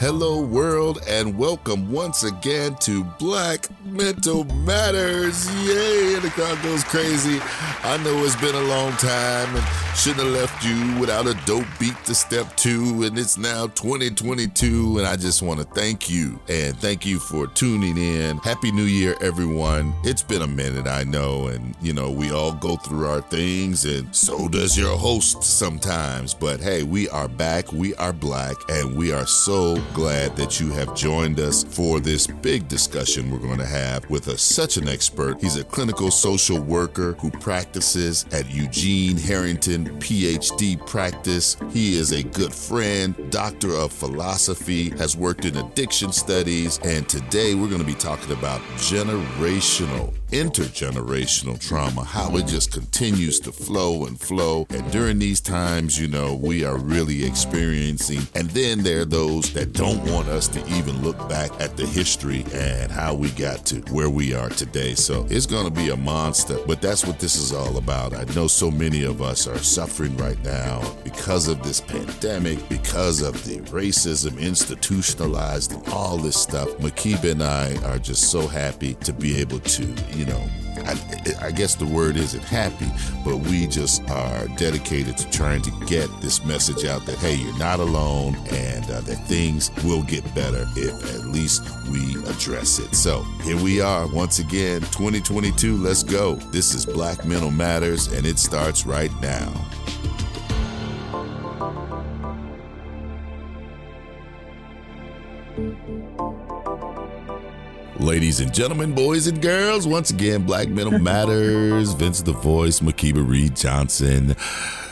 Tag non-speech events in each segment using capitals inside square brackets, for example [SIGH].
Hello, world, and welcome once again to Black Mental Matters. Yay! The crowd goes crazy. I know it's been a long time and shouldn't have left you without a dope beat to step two, and it's now 2022. And I just want to thank you and thank you for tuning in. Happy New Year, everyone. It's been a minute, I know, and you know, we all go through our things, and so does your host sometimes. But hey, we are back, we are black, and we are so glad that you have joined us for this big discussion we're going to have with a, such an expert. He's a clinical social worker who practices at Eugene Harrington PhD practice. He is a good friend, doctor of philosophy, has worked in addiction studies, and today we're going to be talking about generational intergenerational trauma, how it just continues to flow and flow. And during these times, you know, we are really experiencing. And then there are those that don't want us to even look back at the history and how we got to where we are today. So it's going to be a monster, but that's what this is all about. I know so many of us are suffering right now because of this pandemic, because of the racism institutionalized and all this stuff. Makiba and I are just so happy to be able to, you know, I, I, guess the word isn't happy, but we just are dedicated to trying to get this message out that, hey, you're not alone and uh, that things will get better if at least we address it. So here we are once again, 2022. Let's go. This is Black Mental Matters, and it starts right now. Ladies and gentlemen, boys and girls, once again, Black Mental Matters, Vince the Voice, Makiba Reed Johnson.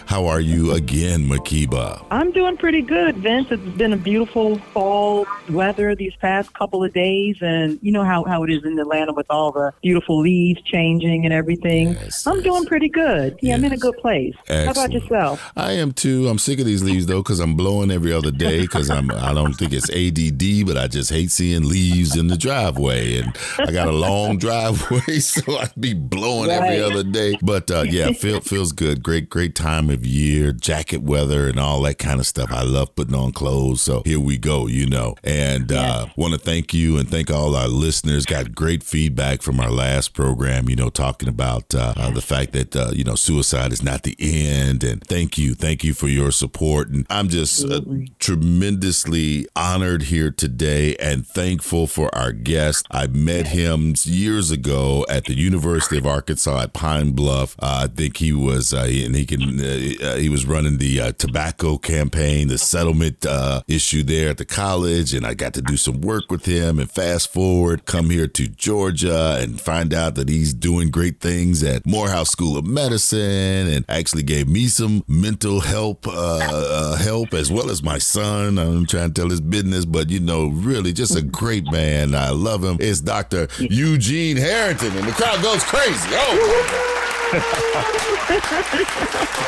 How are you again, Makiba? I'm doing pretty good, Vince. It's been a beautiful fall weather these past couple of days, and you know how, how it is in Atlanta with all the beautiful leaves changing and everything. Yes, I'm yes. doing pretty good. Yeah, yes. I'm in a good place. Excellent. How about yourself? I am too. I'm sick of these leaves though, because I'm blowing every other day. Because I'm I don't think it's ADD, but I just hate seeing leaves in the driveway, and I got a long [LAUGHS] driveway, [LAUGHS] so I'd be blowing right. every other day. But uh, yeah, [LAUGHS] feel, feels good. Great great time of year, jacket weather, and all that kind of stuff. I love putting on clothes. So here we go, you know. And yeah. uh, want to thank you and thank all our listeners. Got great feedback from our last program, you know, talking about uh, uh, the fact that, uh, you know, suicide is not the end. And thank you. Thank you for your support. And I'm just uh, tremendously honored here today and thankful for our guest. I met him years ago at the University of Arkansas at Pine Bluff. Uh, I think he was, and he can uh, he was running the uh, tobacco campaign, the settlement uh, issue there at the college, and I got to do some work with him. And fast forward, come here to Georgia and find out that he's doing great things at Morehouse School of Medicine, and actually gave me some mental help uh, uh, help as well as my son. I'm trying to tell his business, but you know, really just a great man. I love him. It's Dr. Eugene Harrington, and the crowd goes crazy. Oh.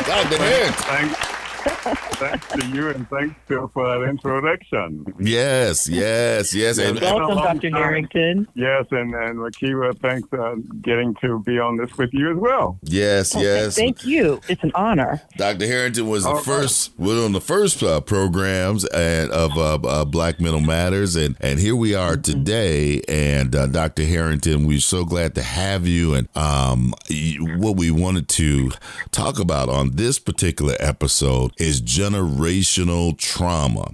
God, the Thanks. Thanks to you and thanks Phil for that introduction. Yes, yes, yes. And, Welcome, Dr. Harrington. Yes, and, and Makiba, thanks uh, getting to be on this with you as well. Yes, oh, yes. Thank you. It's an honor. Dr. Harrington was the first, was on the first uh, programs and of uh, uh, Black Mental Matters, and, and here we are mm-hmm. today. And uh, Dr. Harrington, we're so glad to have you. And um, what we wanted to talk about on this particular episode is generational trauma.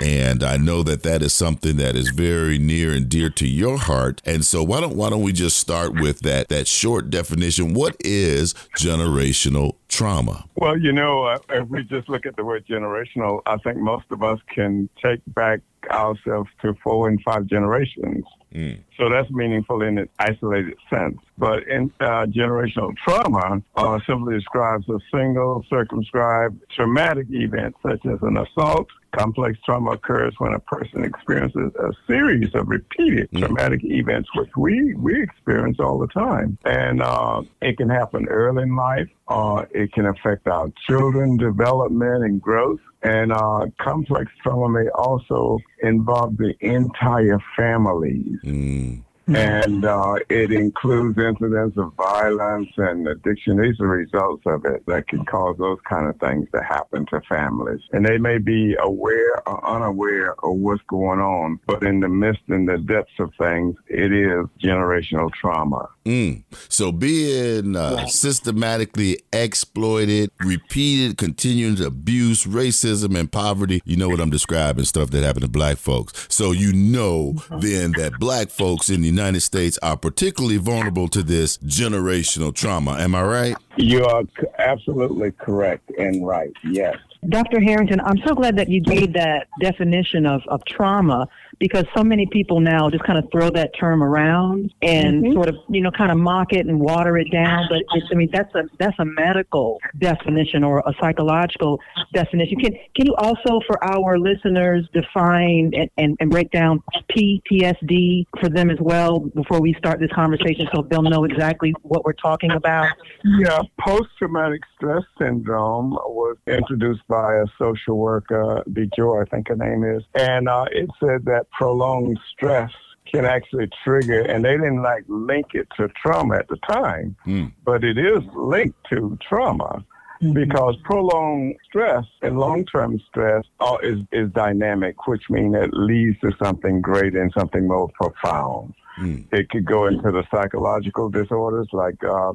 And I know that that is something that is very near and dear to your heart. And so why don't why don't we just start with that that short definition? What is generational trauma? Well, you know, uh, if we just look at the word generational, I think most of us can take back ourselves to four and five generations. Mm. So that's meaningful in an isolated sense. But in uh, generational trauma uh, simply describes a single circumscribed traumatic event, such as an assault, Complex trauma occurs when a person experiences a series of repeated mm. traumatic events, which we, we experience all the time. And uh, it can happen early in life. Uh, it can affect our children development and growth. And uh, complex trauma may also involve the entire families. Mm and uh, it includes incidents of violence and addiction. These are results of it that can cause those kind of things to happen to families. And they may be aware or unaware of what's going on, but in the midst and the depths of things, it is generational trauma. Mm. So being uh, systematically exploited, repeated, continuing abuse, racism, and poverty, you know what I'm describing, stuff that happened to black folks. So you know mm-hmm. then that black folks in the United States are particularly vulnerable to this generational trauma. Am I right? You are absolutely correct and right. Yes. Dr. Harrington, I'm so glad that you gave that definition of, of trauma because so many people now just kind of throw that term around and mm-hmm. sort of you know kind of mock it and water it down. But it's, I mean that's a that's a medical definition or a psychological definition. Can can you also for our listeners define and, and, and break down PTSD for them as well before we start this conversation so they'll know exactly what we're talking about? Yeah, post traumatic stress syndrome was introduced by a social worker, B. Joy, I think her name is, and uh, it said that prolonged stress can actually trigger, and they didn't like link it to trauma at the time, mm. but it is linked to trauma mm-hmm. because prolonged stress and long-term stress is, is dynamic, which means it leads to something greater and something more profound. Mm. It could go into the psychological disorders like uh,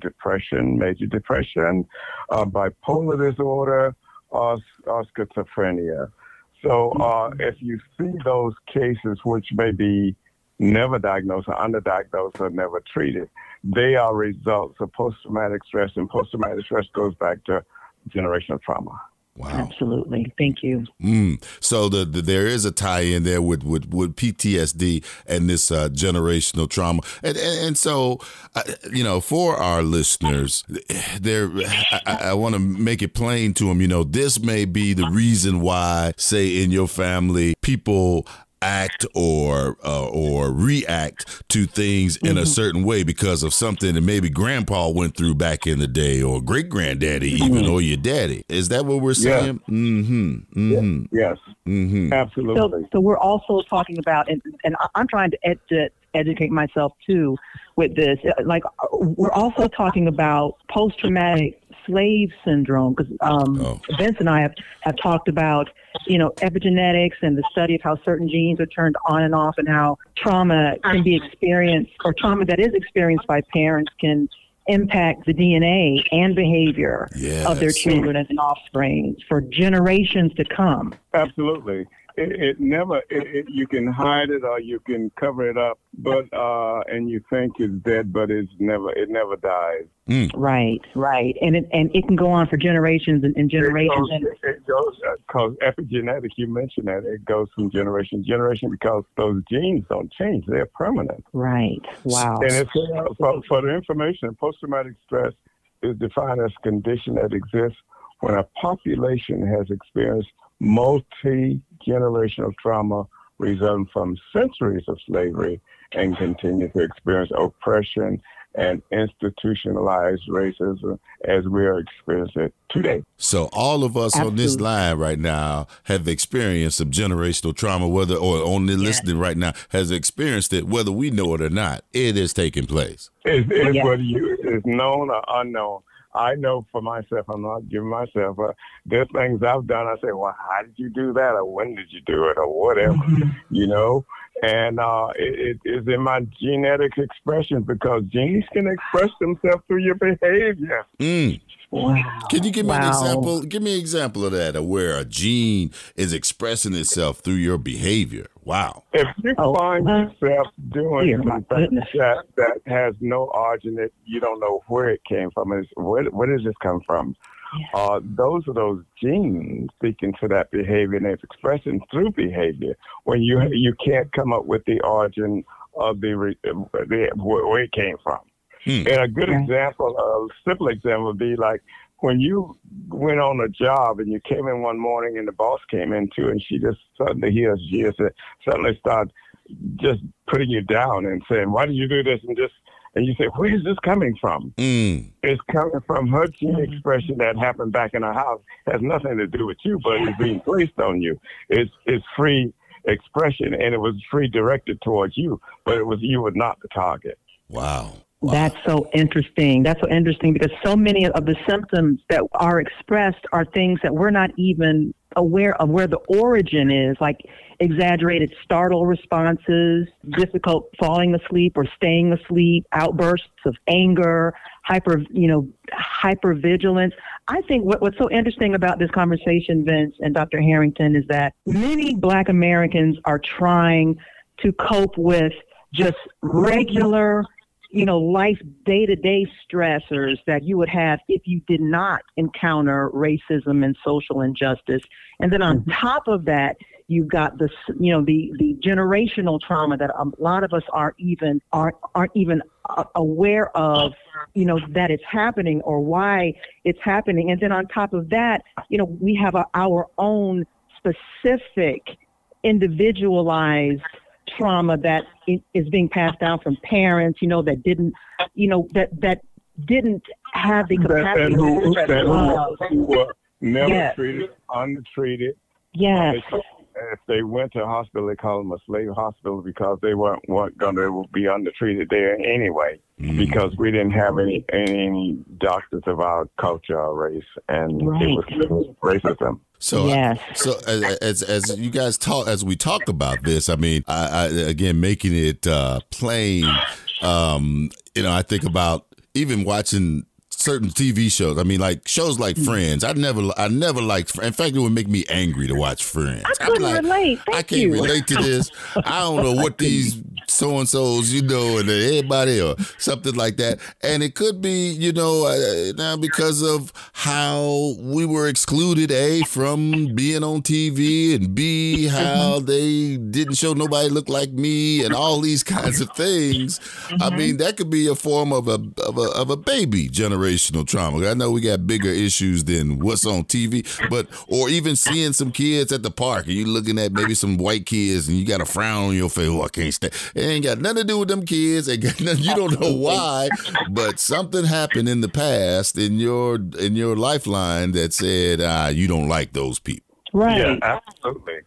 depression, major depression, uh, bipolar disorder, or, schizophrenia. So uh, if you see those cases which may be never diagnosed or underdiagnosed or never treated, they are results of post-traumatic stress, and post-traumatic stress goes back to generational trauma. Wow. Absolutely. Thank you. Mm. So the, the, there is a tie in there with, with, with PTSD and this uh, generational trauma. And, and, and so, uh, you know, for our listeners, there, I, I want to make it plain to them, you know, this may be the reason why, say, in your family, people act or uh, or react to things in mm-hmm. a certain way because of something that maybe grandpa went through back in the day or great granddaddy mm-hmm. even or your daddy is that what we're saying yeah. mm-hmm mm-hmm yes mm-hmm. absolutely so, so we're also talking about and, and i'm trying to ed- educate myself too with this like we're also talking about post-traumatic slave syndrome because um, oh. Vince and I have, have talked about you know epigenetics and the study of how certain genes are turned on and off and how trauma can be experienced or trauma that is experienced by parents can impact the DNA and behavior yes. of their children and offspring for generations to come. Absolutely it, it never it, it, you can hide it or you can cover it up but uh and you think it's dead but it's never it never dies. Mm. right right. And it and it can go on for generations and, and generations it goes, it goes because uh, epigenetic you mentioned that it goes from generation to generation because those genes don't change they're permanent. Right. Wow. And it's uh, for, for the information post-traumatic stress is defined as a condition that exists when a population has experienced multi generational trauma resulting from centuries of slavery and continue to experience oppression and institutionalized racism as we are experiencing it today. So all of us Absolutely. on this line right now have experienced some generational trauma, whether or only yes. listening right now has experienced it, whether we know it or not. It is taking place. It's, it's yes. whether you is known or unknown. I know for myself, I'm not giving myself, uh, there's things I've done. I say, well, how did you do that? Or when did you do it? Or whatever, mm-hmm. you know? And uh, it, it is in my genetic expression because genes can express themselves through your behavior. Mm. Wow. Can you give me wow. an example? Give me an example of that, of where a gene is expressing itself through your behavior. Wow. If you oh, find yourself doing something that, that has no origin, that you don't know where it came from, is where, where does this come from? Yeah. Uh, those are those genes speaking to that behavior and it's expressing through behavior when you you can't come up with the origin of the, the where it came from. Hmm. And a good example, a simple example would be like when you went on a job and you came in one morning and the boss came in too, and she just suddenly he or she suddenly start just putting you down and saying, "Why did you do this?" and just and you say, "Where is this coming from?" Mm. It's coming from her gene mm-hmm. expression that happened back in her house. It has nothing to do with you, but it's being placed on you. It's it's free expression, and it was free directed towards you, but it was you were not the target. Wow. Wow. That's so interesting. That's so interesting because so many of the symptoms that are expressed are things that we're not even aware of where the origin is, like exaggerated startle responses, difficult falling asleep or staying asleep, outbursts of anger, hyper, you know, hypervigilance. I think what, what's so interesting about this conversation, Vince and Dr. Harrington, is that many Black Americans are trying to cope with just regular you know, life day to day stressors that you would have if you did not encounter racism and social injustice. And then on mm-hmm. top of that, you've got this, you know, the, the generational trauma that a lot of us aren't even, aren't, aren't even aware of, you know, that it's happening or why it's happening. And then on top of that, you know, we have a, our own specific individualized trauma that is being passed down from parents, you know, that didn't, you know, that that didn't have the capacity that, who, that who, who were never yes. treated, untreated. Yes. If they went to a hospital, they call them a slave hospital because they weren't, weren't going to be undertreated there anyway. Mm. Because we didn't have any any doctors of our culture or race, and right. it was racism. So, yes. so as, as you guys talk, as we talk about this, I mean, I, I again making it uh, plain. Um, you know, I think about even watching certain TV shows. I mean, like shows like mm. Friends. I never, I never liked. In fact, it would make me angry to watch Friends. I couldn't like, relate. Thank I can't you. relate to this. I don't know [LAUGHS] what these so and so's, you know, and everybody or something like that. And it could be, you know, uh, now because of how we were excluded, a from being on TV, and b how mm-hmm. they didn't show nobody look like me, and all these kinds of things. Mm-hmm. I mean, that could be a form of a of a of a baby generational trauma. I know we got bigger issues than what's on TV, but or even seeing some kids at the park, and you looking at maybe some white kids, and you got a frown on your face. Oh, I can't stand. It ain't got nothing to do with them kids. It got nothing, you don't know why, but something happened in the past in your in your lifeline that said ah, you don't like those people. Right. Yeah, absolutely.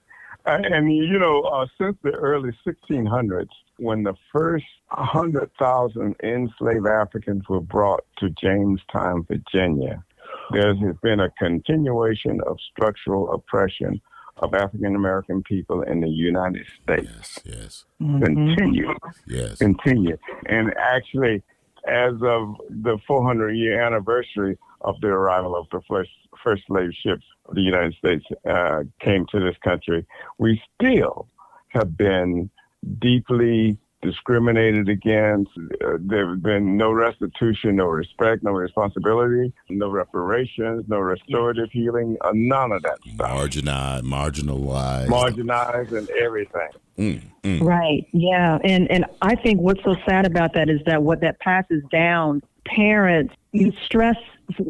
And you know, uh, since the early 1600s, when the first 100,000 enslaved Africans were brought to Jamestown, Virginia, there has been a continuation of structural oppression of African American people in the United States. Yes, yes. Mm-hmm. Continue. Yes. Continue. And actually, as of the 400 year anniversary of the arrival of the first, first slave ships of the United States uh, came to this country, we still have been deeply discriminated against. Uh, there have been no restitution, no respect, no responsibility, no reparations, no restorative healing, uh, none of that stuff. Marginalized, marginalized, marginalized, and everything. Mm, mm. Right. Yeah. And and I think what's so sad about that is that what that passes down, parents you stress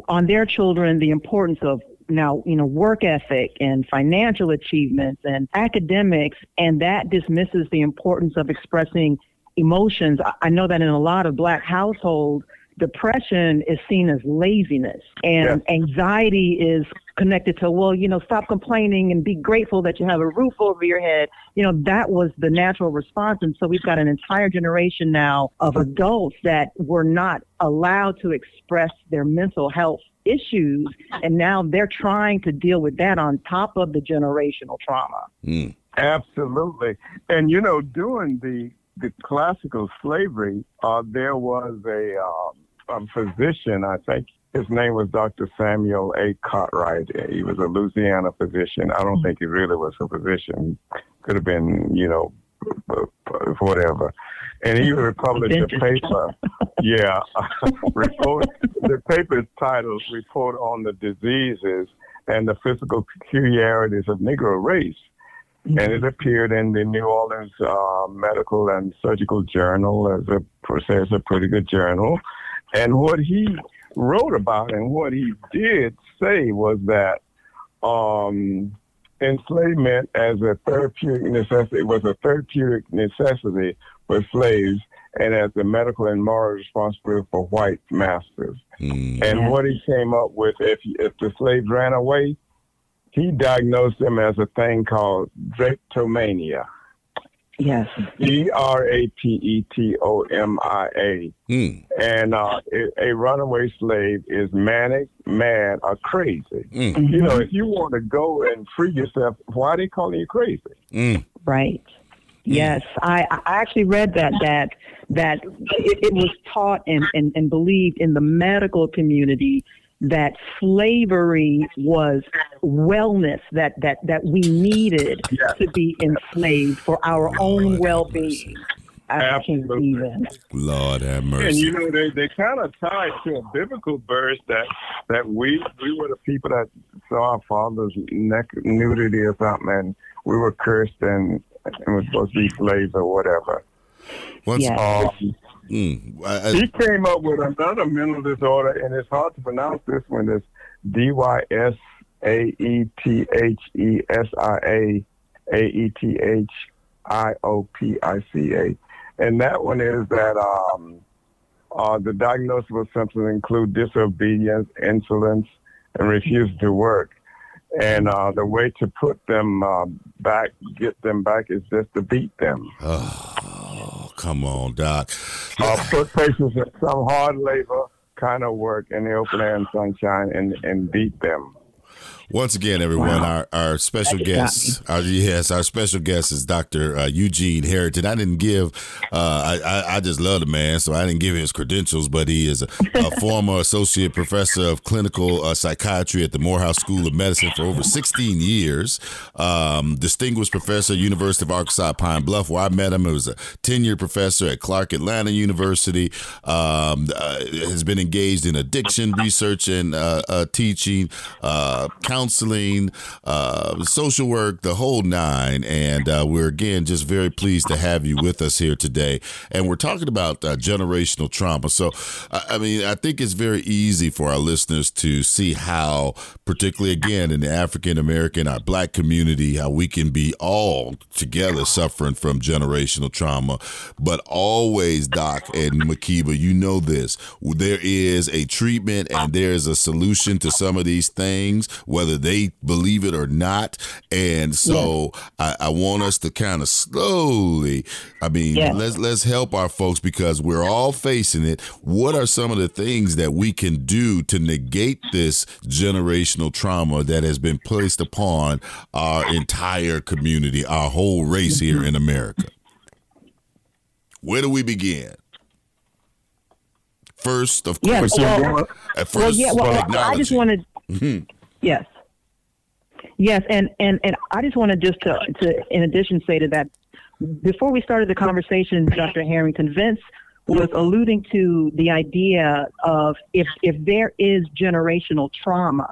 on their children the importance of now, you know, work ethic and financial achievements and academics, and that dismisses the importance of expressing emotions. I know that in a lot of black households, depression is seen as laziness and yeah. anxiety is connected to well you know stop complaining and be grateful that you have a roof over your head you know that was the natural response and so we've got an entire generation now of adults that were not allowed to express their mental health issues and now they're trying to deal with that on top of the generational trauma mm. absolutely and you know during the the classical slavery uh, there was a um, a physician, I think his name was Dr. Samuel A. Cartwright. He was a Louisiana physician. I don't think he really was a physician. Could have been, you know, whatever. And he [LAUGHS] published a paper. Yeah, [LAUGHS] report. The paper's titled "Report on the Diseases and the Physical Peculiarities of Negro Race." Mm-hmm. and it appeared in the New Orleans uh, Medical and Surgical Journal as a, as a pretty good journal. And what he wrote about and what he did say was that um, enslavement as a therapeutic necessity was a therapeutic necessity for slaves and as a medical and moral responsibility for white masters. Mm. And what he came up with, if if the slaves ran away, he diagnosed them as a thing called drapetomania. Yes. D R A P E T O M I A. Mm. And uh, a runaway slave is manic, mad, or crazy. Mm. You know, if you want to go and free yourself, why are they calling you crazy? Mm. Right. Yes, I, I actually read that that that it, it was taught and, and, and believed in the medical community that slavery was wellness that that that we needed yes. to be enslaved for our Lord own well-being. Absolutely. Lord have mercy. And you know they, they kind of tied to a biblical verse that that we we were the people that saw our father's neck nudity or something, and we were cursed and and were supposed to be slaves or whatever. Once, yes. um, Mm, I, I, he came up with another mental disorder, and it's hard to pronounce this one. It's D Y S A E T H E S I A A E T H I O P I C A. And that one is that um, uh, the diagnosable symptoms include disobedience, insolence, and refusal to work. And uh, the way to put them uh, back, get them back, is just to beat them. Oh, come on, Doc. Uh, put patients in some hard labor kind of work in the open air and sunshine and, and beat them. Once again, everyone, wow. our, our special guest, our, yes, our special guest is Dr. Uh, Eugene Harrington. I didn't give, uh, I, I just love the man, so I didn't give his credentials, but he is a, a [LAUGHS] former associate professor of clinical uh, psychiatry at the Morehouse School of Medicine for over 16 years. Um, distinguished professor, University of Arkansas Pine Bluff, where I met him. He was a tenured professor at Clark Atlanta University. Um, uh, has been engaged in addiction research and uh, uh, teaching, counseling counseling, uh, social work, the whole nine. And uh, we're again just very pleased to have you with us here today. And we're talking about uh, generational trauma. So, I mean, I think it's very easy for our listeners to see how, particularly again in the African American, our black community, how we can be all together suffering from generational trauma. But always, Doc and Makiba, you know this. There is a treatment and there's a solution to some of these things, whether they believe it or not. And so I, I, want us to kind of slowly, I mean, let's let's help our folks because we're all facing it. What are some of the things that we can do to negate this generational trauma that has been placed upon our entire community, our whole race here mm-hmm. in America? Where do we begin? First, of course, well, at first, well, yeah, well, I just wanted, mm-hmm. Yes, Yes, and, and, and I just wanted just to, to, in addition, say to that, before we started the conversation, Dr. Harrington, Vince was alluding to the idea of if, if there is generational trauma,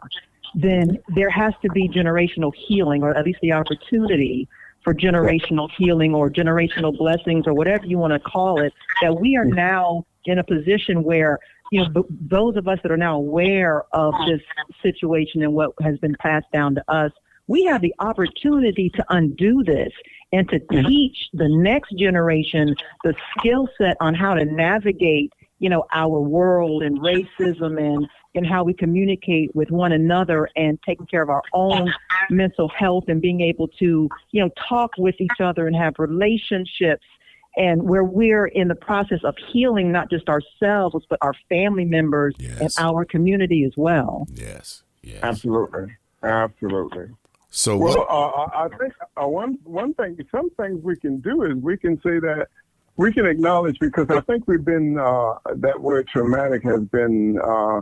then there has to be generational healing, or at least the opportunity for generational healing or generational blessings or whatever you want to call it, that we are now in a position where you know, those of us that are now aware of this situation and what has been passed down to us, we have the opportunity to undo this and to mm-hmm. teach the next generation the skill set on how to navigate, you know, our world and racism and and how we communicate with one another and taking care of our own mental health and being able to, you know, talk with each other and have relationships and where we're in the process of healing not just ourselves but our family members yes. and our community as well. Yes. Yes. Absolutely. Absolutely. So well, uh, I think uh, one one thing, some things we can do is we can say that we can acknowledge because I think we've been uh, that word traumatic has been uh,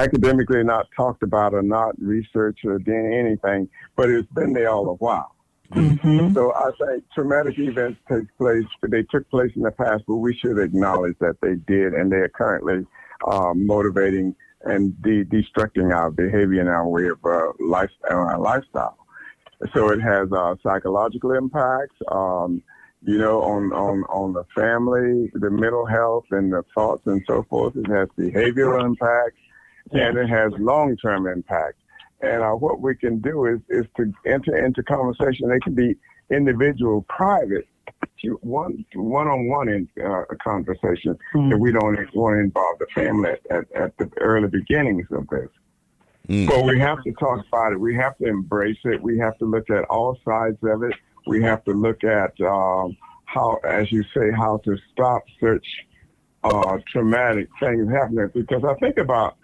academically not talked about or not researched or done anything, but it's been there all the while. Mm-hmm. So I think traumatic events take place. They took place in the past, but we should acknowledge that they did, and they are currently uh, motivating and de- destructing our behavior and our way of uh, life, and our lifestyle. So it has uh, psychological impacts. Um, you know, on, on, on the family, the mental health and the thoughts and so forth. It has behavioral impact and it has long-term impact. And uh, what we can do is, is to enter into conversation. They can be individual, private, one one-on-one in uh, conversation mm. if we don't want to involve the family at, at, at the early beginnings of this. Mm. But we have to talk about it. We have to embrace it. We have to look at all sides of it. We have to look at um, how, as you say, how to stop such uh, traumatic things happening. Because I think about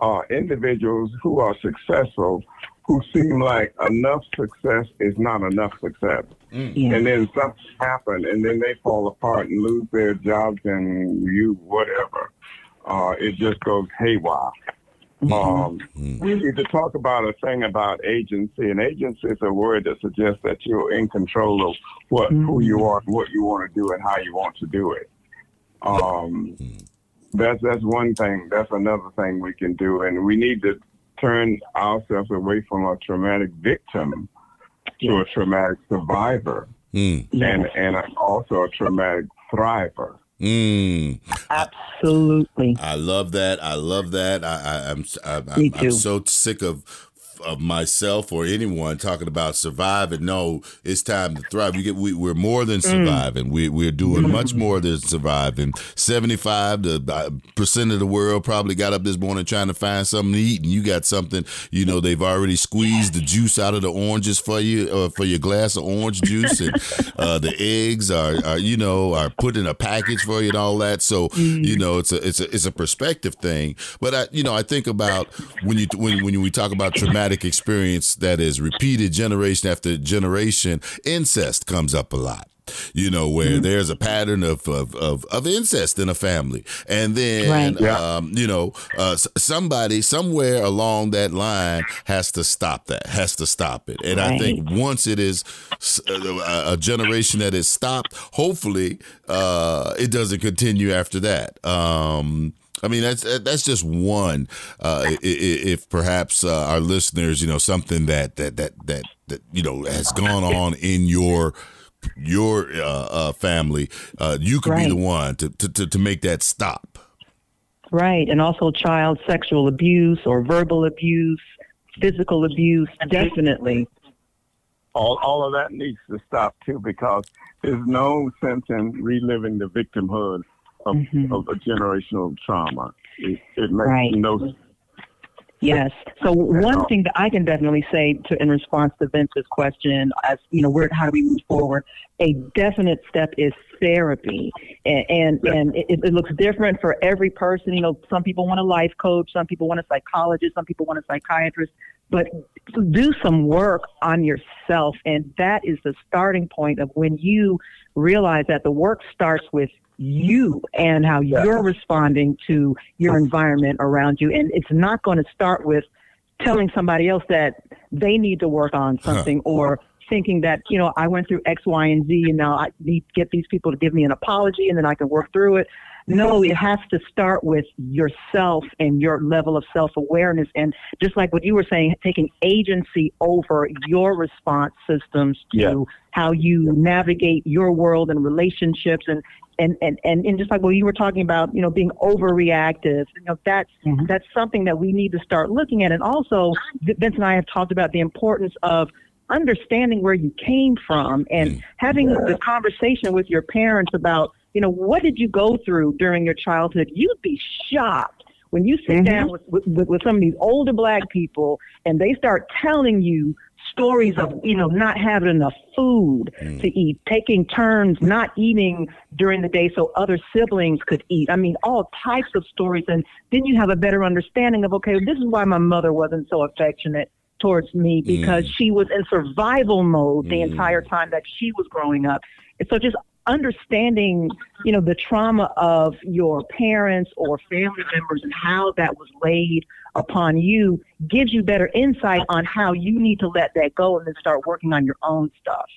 uh, individuals who are successful who seem like enough success is not enough success. Mm. Yeah. And then something happens and then they fall apart and lose their jobs and you whatever. Uh, it just goes haywire. Mm-hmm. Um, mm-hmm. We need to talk about a thing about agency, and agency is a word that suggests that you're in control of what mm-hmm. who you are, what you want to do, and how you want to do it. Um, mm-hmm. That's that's one thing. That's another thing we can do, and we need to turn ourselves away from a traumatic victim to a traumatic survivor, mm. and and also a traumatic thriver. Mm. Absolutely. I, I, love that. I love that. I, I, I'm, I'm, I'm so sick of of myself or anyone talking about surviving. No, it's time to thrive. We get we, we're more than mm. surviving. Mm. We we're doing mm. much more than surviving. Seventy five uh, percent of the world probably got up this morning trying to find something to eat, and you got something. You know they've already squeezed the juice out of the oranges for you uh, for your glass of orange juice, and [LAUGHS] uh, the eggs are, are you know are put in a package for you and all that. So mm. you know it's a it's a it's a perspective thing. But I you know I think about when you when when we talk about traumatic traumatic experience that is repeated generation after generation, incest comes up a lot you know, where mm-hmm. there's a pattern of, of, of, of, incest in a family. And then, right. yeah. um, you know, uh, somebody somewhere along that line has to stop that, has to stop it. And right. I think once it is uh, a, a generation that is stopped, hopefully uh, it doesn't continue after that. Um, I mean, that's that's just one. Uh, if perhaps uh, our listeners, you know, something that that that that that you know has gone on in your your uh, uh family, uh, you could right. be the one to, to to make that stop. Right, and also child sexual abuse or verbal abuse, physical abuse, definitely. All all of that needs to stop too, because there's no sense in reliving the victimhood of, mm-hmm. of a generational trauma. It, it makes right. no sense. Yes. So one thing that I can definitely say to in response to Vince's question, as you know, where how do we move forward? A definite step is therapy, and and, and it, it, looks different for every person. You know, some people want a life coach, some people want a psychologist, some people want a psychiatrist, but do some work on yourself, and that is the starting point of when you realize that the work starts with you and how you're responding to your environment around you. And it's not going to start with telling somebody else that they need to work on uh-huh. something huh. or thinking that, you know, I went through X, Y, and Z and now I need to get these people to give me an apology and then I can work through it. No, it has to start with yourself and your level of self awareness. And just like what you were saying, taking agency over your response systems to yeah. how you navigate your world and relationships and, and, and, and, and just like what you were talking about, you know, being overreactive, you know, that's, mm-hmm. that's something that we need to start looking at. And also, Vince and I have talked about the importance of understanding where you came from and mm. having the conversation with your parents about, you know, what did you go through during your childhood? You'd be shocked when you sit mm-hmm. down with, with, with some of these older black people and they start telling you stories of you know not having enough food mm. to eat, taking turns not eating during the day so other siblings could eat. I mean, all types of stories, and then you have a better understanding of okay, this is why my mother wasn't so affectionate towards me because mm. she was in survival mode the mm. entire time that she was growing up. And so just understanding, you know, the trauma of your parents or family members and how that was laid upon you gives you better insight on how you need to let that go and then start working on your own stuff.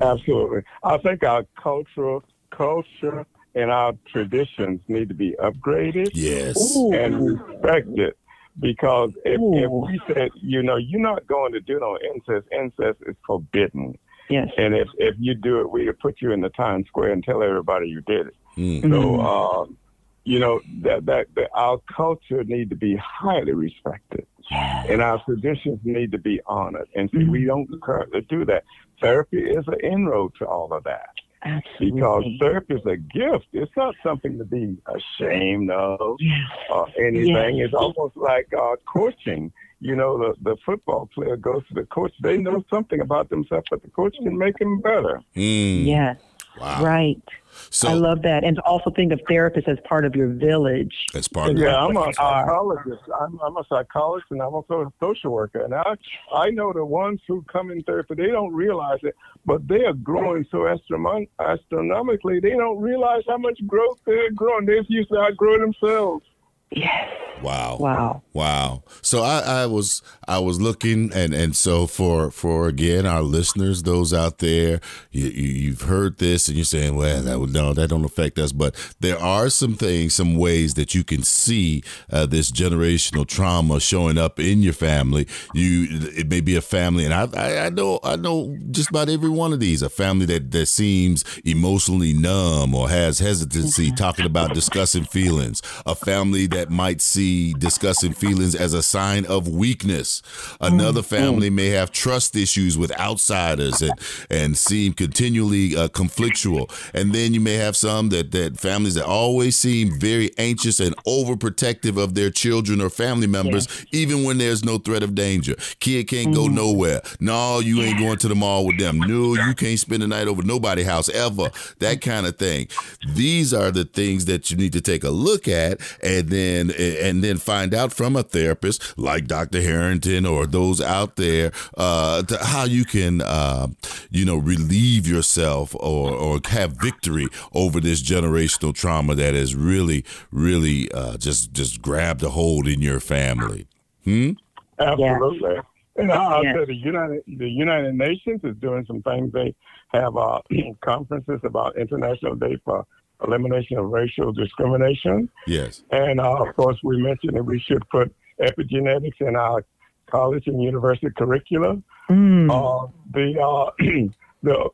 Absolutely. I think our cultural culture and our traditions need to be upgraded yes. and respected. Because if, if we said, you know, you're not going to do no incest, incest is forbidden. Yes. And if if you do it, we put you in the Times Square and tell everybody you did it. Mm. So, um, you know that, that that our culture need to be highly respected, and our traditions need to be honored. And see, we don't currently do that. Therapy is an inroad to all of that Absolutely. because therapy is a gift. It's not something to be ashamed of Yes. or anything. It's almost like uh, coaching. You know, the, the football player goes to the coach. They know something about themselves, but the coach can make them better. Mm. Yes. Wow. Right. So I love that. And to also think of therapists as part of your village. that's part of Yeah. I'm a psychologist. I'm, I'm a psychologist and I'm also a social worker. And I, I know the ones who come in therapy, they don't realize it, but they are growing so astrom- astronomically, they don't realize how much growth they're growing. They used to outgrow themselves. Yes. Wow. Wow. Wow. So I, I was I was looking and and so for for again our listeners, those out there, you, you you've heard this and you're saying, well, that would no, that don't affect us. But there are some things, some ways that you can see uh, this generational trauma showing up in your family. You it may be a family, and I, I I know I know just about every one of these. A family that that seems emotionally numb or has hesitancy talking about discussing feelings. A family that might see discussing feelings as a sign of weakness. Another mm. family mm. may have trust issues with outsiders and and seem continually uh, conflictual. And then you may have some that that families that always seem very anxious and overprotective of their children or family members, even when there's no threat of danger. Kid can't go mm. nowhere. No, you ain't going to the mall with them. No, you can't spend the night over nobody house ever. That kind of thing. These are the things that you need to take a look at and then and then find out from a therapist like Dr. Harrington or those out there uh, to how you can uh, you know relieve yourself or or have victory over this generational trauma that has really really uh, just just grabbed a hold in your family. Hmm. Absolutely. And I'll Yes. tell you, the United the United Nations is doing some things. They have uh, [CLEARS THROAT] conferences about International Day for Elimination of Racial Discrimination, Yes. and uh, of course, we mentioned that we should put epigenetics in our college and university curricula. Mm. Uh, the uh, [CLEARS THROAT] the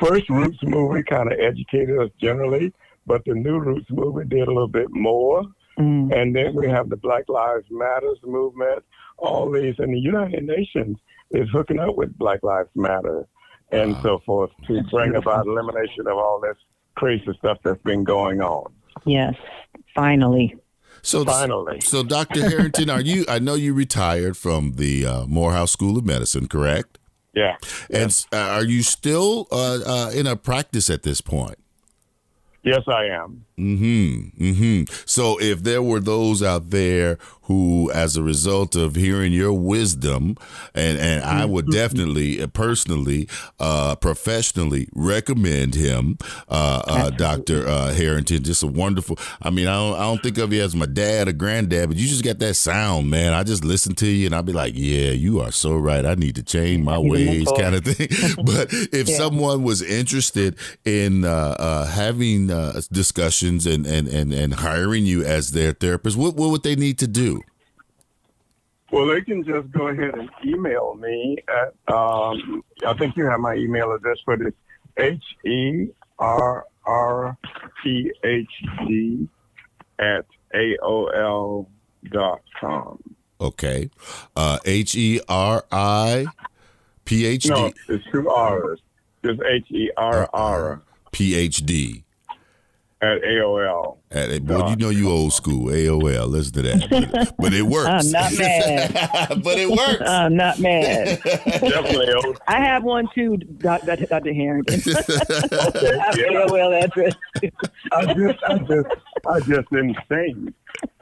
first Roots movie kind of educated us generally, but the new Roots movie did a little bit more. Mm. And then we have the Black Lives Matters movement, all these, and the United Nations is hooking up with Black Lives Matter and Wow. so forth to bring about elimination of all this crazy stuff that's been going on. Yes. Finally. So Finally. So, Dr. Harrington, are you? I know you retired from the uh, Morehouse School of Medicine, correct? Yeah. And uh, are you still uh, uh, in a practice at this point? Yes, I am. Mm-hmm. Mm-hmm. So if there were those out there who, as a result of hearing your wisdom, and and I would definitely, uh, personally, uh, professionally recommend him, uh, uh, Doctor uh, Harrington. Just a wonderful. I mean, I don't, I don't think of you as my dad or granddad, but you just got that sound, man. I just listen to you and I'll be like, yeah, you are so right. I need to change my ways, kind of thing. [LAUGHS] but if Yeah. someone was interested in uh, uh, having uh, and, and, and, and hiring you as their therapist, what, what would they need to do? Well, they can just go ahead and email me at, um, I think you have my email address, but it's H E R R P H D at AOL dot com. Okay. Uh, H E R I P H No, it's two R's. Just H E R R P H D. at AOL. At, boy, you know you old school. AOL. Listen to that. But, but it works. I'm not [LAUGHS] mad. but it works. I'm not mad. Definitely old. I have one too, Dr. Dr. Harrington. I have Yeah. AOL address. I just, I just, I just didn't sing. [LAUGHS]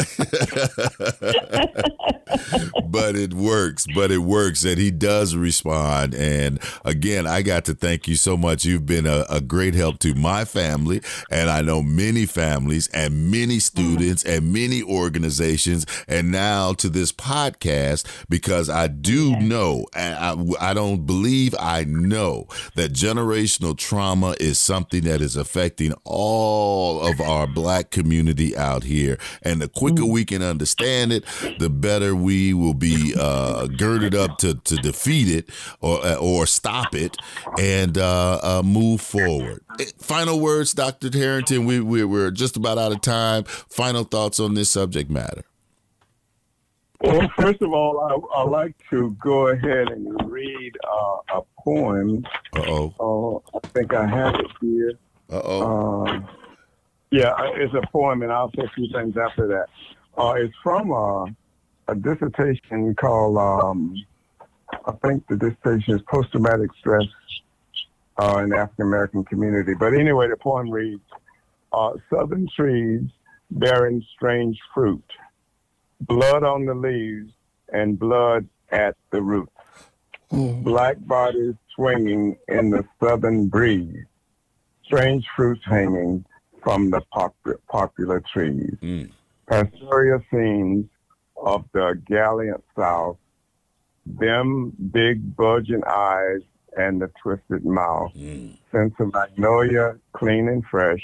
but it works. But it works, and he does respond. And again, I got to thank you so much. You've been a, a great help to my family, and I know many families and many students and many organizations, and now to this podcast because I do know, and I, I don't believe I know that generational trauma is something that is affecting all of our black community out here. And the quicker we can understand it, the better we will be uh, girded up to, to defeat it or or stop it and uh, uh, move forward. Eh, final words, Dr. Harrington. We, we we're just about out of time. Final thoughts on this subject matter. Well, first of all, I, I like to go ahead and read uh, a poem. Uh-oh. Uh, I think I have it here. Uh-oh. Uh, yeah, it's a poem, and I'll say a few things after that. Uh, it's from a, a dissertation called, um, I think the dissertation is Post-Traumatic Stress uh, in the African American Community. But anyway, the poem reads, uh, Southern trees bearing strange fruit blood on the leaves and blood at the roots. Mm. Black bodies swinging in the southern breeze. Strange fruits hanging from the pop- popular trees. Mm. Pastoral scenes of the gallant South. Them big bulging eyes and the twisted mouth. Mm. Sense of magnolia, clean and fresh.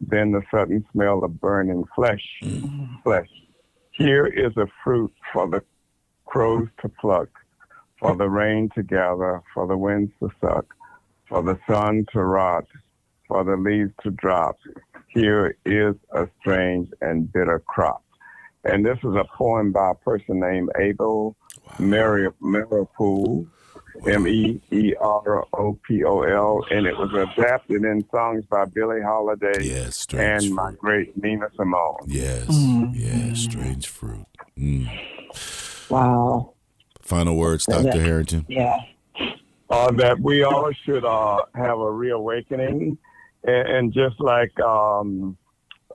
Then the sudden smell of burning flesh. Mm. Flesh here is a fruit for the crows to pluck, for the rain to gather, for the winds to suck, for the sun to rot, for the leaves to drop. Here is a strange and bitter crop. And this is a poem by a person named Abel wow. Meeropol, M E E R O P O L, and it was adapted in songs by Billie Holiday yes, and fruit. my great Nina Simone. Yes, mm. yes, strange fruit. Mm. Wow. Final words, Dr. Harrington. Yeah. Uh, that we all should uh, have a reawakening, and, and just like um,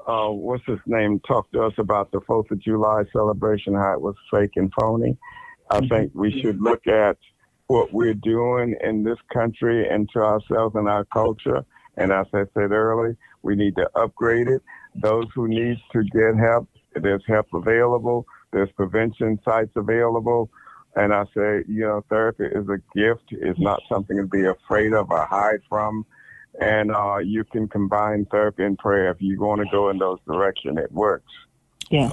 uh, what's his name talked to us about the Fourth of July celebration, how it was fake and phony. I mm-hmm. think we should look at what we're doing in this country and to ourselves and our culture. And as I said earlier, we need to upgrade it. Those who need to get help, there's help available. There's prevention sites available. And I say, you know, therapy is a gift. It's not something to be afraid of or hide from. And uh, you can combine therapy and prayer if you want to go in those directions. It works. Yeah.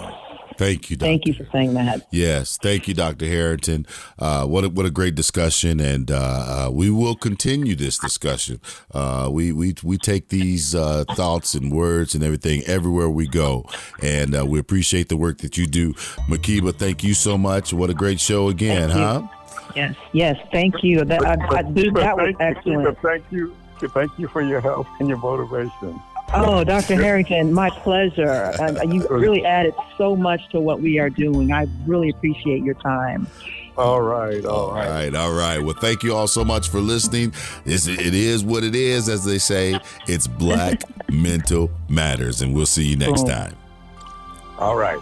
Thank you. Doctor. Thank you for saying that. Yes, thank you, Dr. Harrington. Uh, what a, what a great discussion, and uh, uh, we will continue this discussion. Uh, we we we take these uh, thoughts and words and everything everywhere we go, and uh, we appreciate the work that you do, Makeba. Thank you so much. What a great show again, huh? Yes, yes. Thank you. That, I, I, that was excellent. Thank you. Thank you for your help and your motivation. Oh, Dr. Harrington, my pleasure. Uh, [LAUGHS] you really added so much to what we are doing. I really appreciate your time. All right, all, all right. right, all right. Well, thank you all so much for listening. It's, it is what it is, as they say. It's Black [LAUGHS] Mental Matters, and we'll see you next time. All right.